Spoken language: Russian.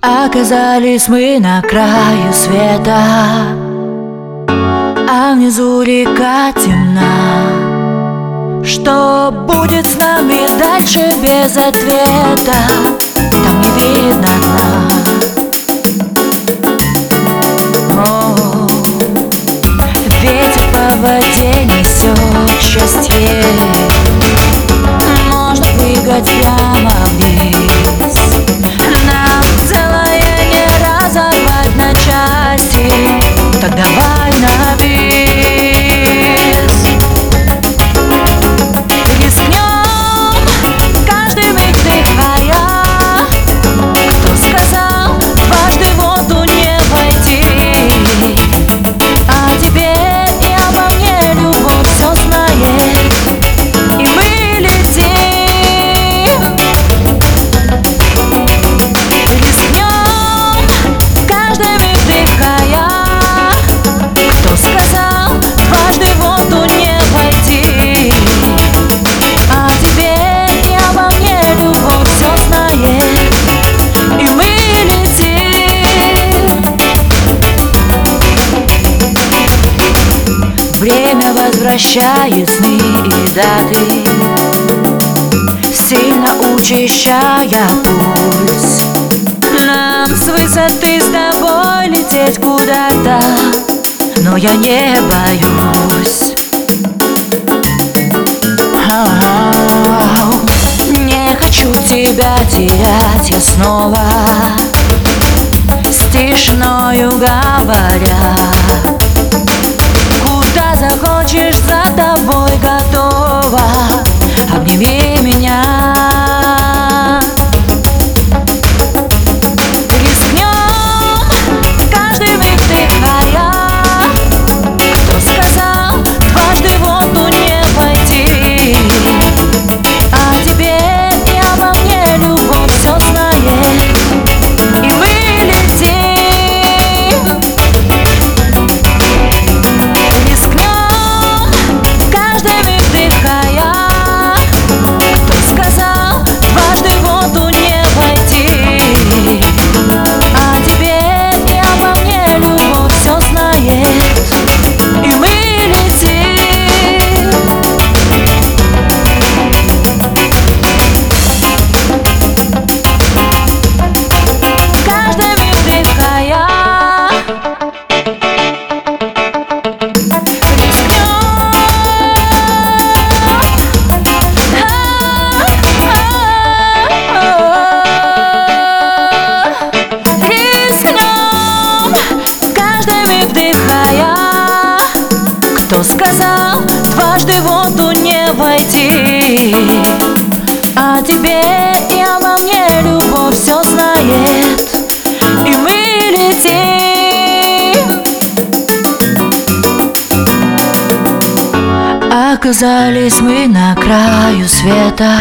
Оказались мы на краю света А внизу река темна. Что будет с нами дальше без ответа? Там не видно Время возвращает сны и даты Сильно учащая пульс. Нам с высоты с тобой лететь куда-то Но я не боюсь. Не хочу тебя терять я снова С тишиною говоря захочешь, за тобой готова. Обними меня войти А теперь и обо мне любовь все знает. И мы летим. Оказались мы на краю света